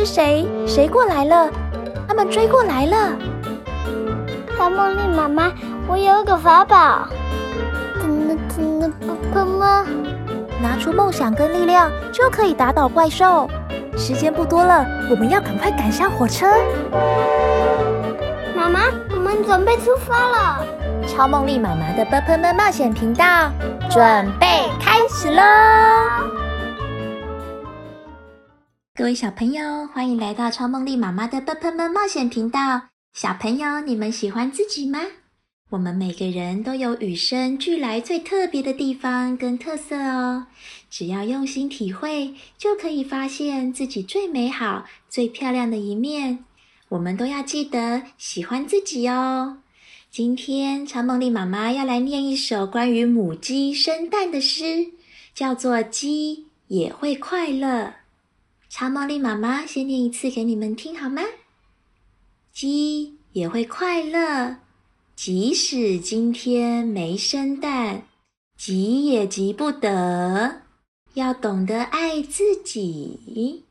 是谁？谁过来了？他们追过来了。超梦莉妈妈，我有个法宝，真的真的？拿出梦想跟力量，就可以打倒怪兽。时间不多了，我们要赶快赶上火车。妈妈，我们准备出发了。超梦丽妈妈的“啵喷们”冒险频道，准备开始喽！各位小朋友，欢迎来到超梦丽妈妈的“啵喷们”冒险频道。小朋友，你们喜欢自己吗？我们每个人都有与生俱来最特别的地方跟特色哦。只要用心体会，就可以发现自己最美好、最漂亮的一面。我们都要记得喜欢自己哦。今天超梦丽妈妈要来念一首关于母鸡生蛋的诗，叫做《鸡也会快乐》。超梦莉妈妈先念一次给你们听好吗？鸡也会快乐，即使今天没生蛋，急也急不得，要懂得爱自己。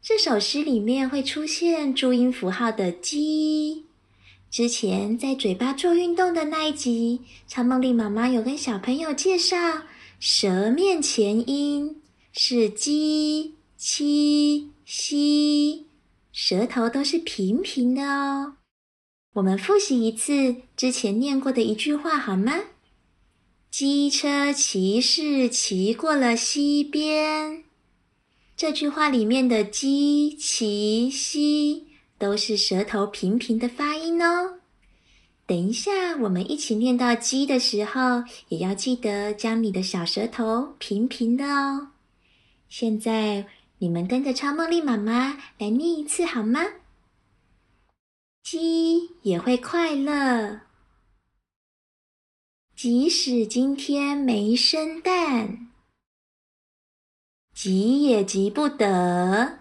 这首诗里面会出现注音符号的“鸡”。之前在嘴巴做运动的那一集，超梦莉妈妈有跟小朋友介绍，舌面前音是鸡、七、西，舌头都是平平的哦。我们复习一次之前念过的一句话好吗？机车骑士骑过了溪边。这句话里面的“鸡”、“骑”、“西”。都是舌头平平的发音哦。等一下，我们一起念到“鸡”的时候，也要记得将你的小舌头平平的哦。现在，你们跟着超梦莉妈妈来念一次好吗？鸡也会快乐，即使今天没生蛋，急也急不得。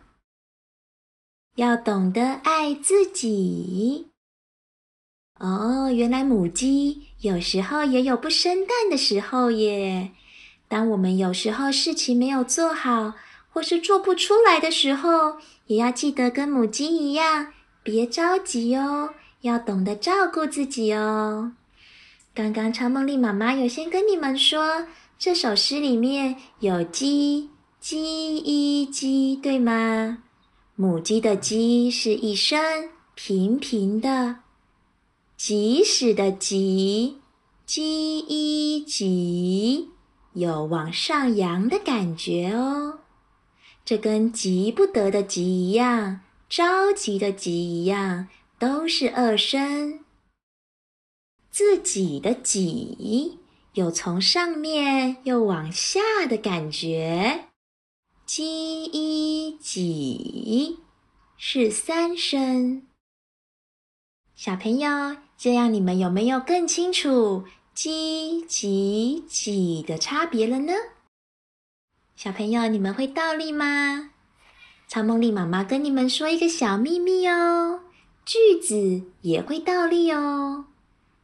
要懂得爱自己哦。原来母鸡有时候也有不生蛋的时候耶。当我们有时候事情没有做好，或是做不出来的时候，也要记得跟母鸡一样，别着急哦，要懂得照顾自己哦。刚刚超梦莉妈妈有先跟你们说，这首诗里面有鸡，鸡一鸡，对吗？母鸡的“鸡”是一声平平的，即使的“即”，鸡一急，有往上扬的感觉哦。这跟急不得的“急”一样，着急的“急”一样，都是二声。自己的“己”有从上面又往下的感觉。鸡一几是三声，小朋友，这样你们有没有更清楚鸡、几、几的差别了呢？小朋友，你们会倒立吗？超梦丽妈妈跟你们说一个小秘密哦，句子也会倒立哦。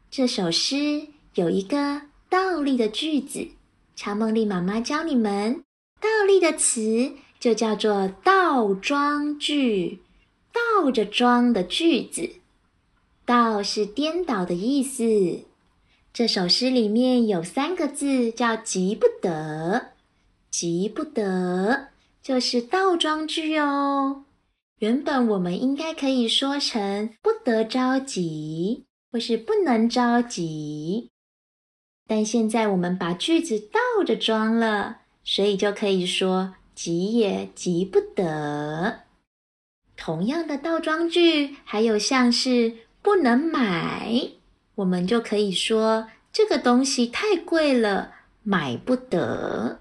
这首诗有一个倒立的句子，超梦丽妈妈教你们。倒立的词就叫做倒装句，倒着装的句子。倒是颠倒的意思。这首诗里面有三个字叫“急不得”，急不得就是倒装句哦。原本我们应该可以说成“不得着急”或是“不能着急”，但现在我们把句子倒着装了。所以就可以说“急也急不得”。同样的倒装句，还有像是“不能买”，我们就可以说“这个东西太贵了，买不得”；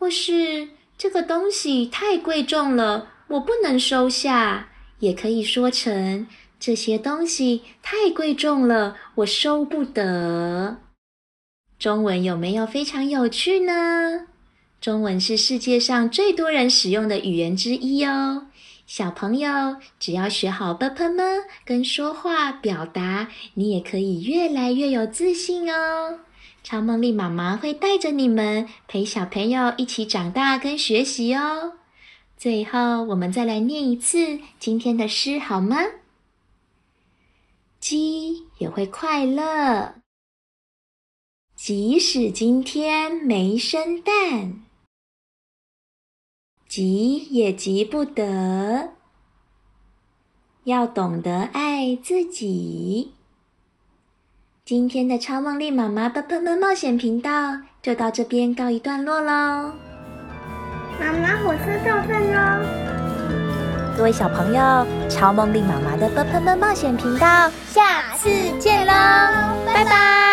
或是这个东西太贵重了我不能收下。也可以说成这些东西太贵重了我收不得。中文有没有非常有趣呢？中文是世界上最多人使用的语言之一哦。小朋友只要学好 bpm 跟说话表达你也可以越来越有自信哦。超梦莉妈妈会带着你们陪小朋友一起长大跟学习哦。最后，我们再来念一次今天的诗，好吗？鸡也会快乐，即使今天没生蛋，急也急不得，要懂得爱自己。今天的超梦丽妈妈“的喷喷”冒险频道就到这边告一段落喽。妈妈，火车到站喽！各位小朋友，超梦丽妈妈的“啵喷喷”冒险频道，下次见喽，拜拜。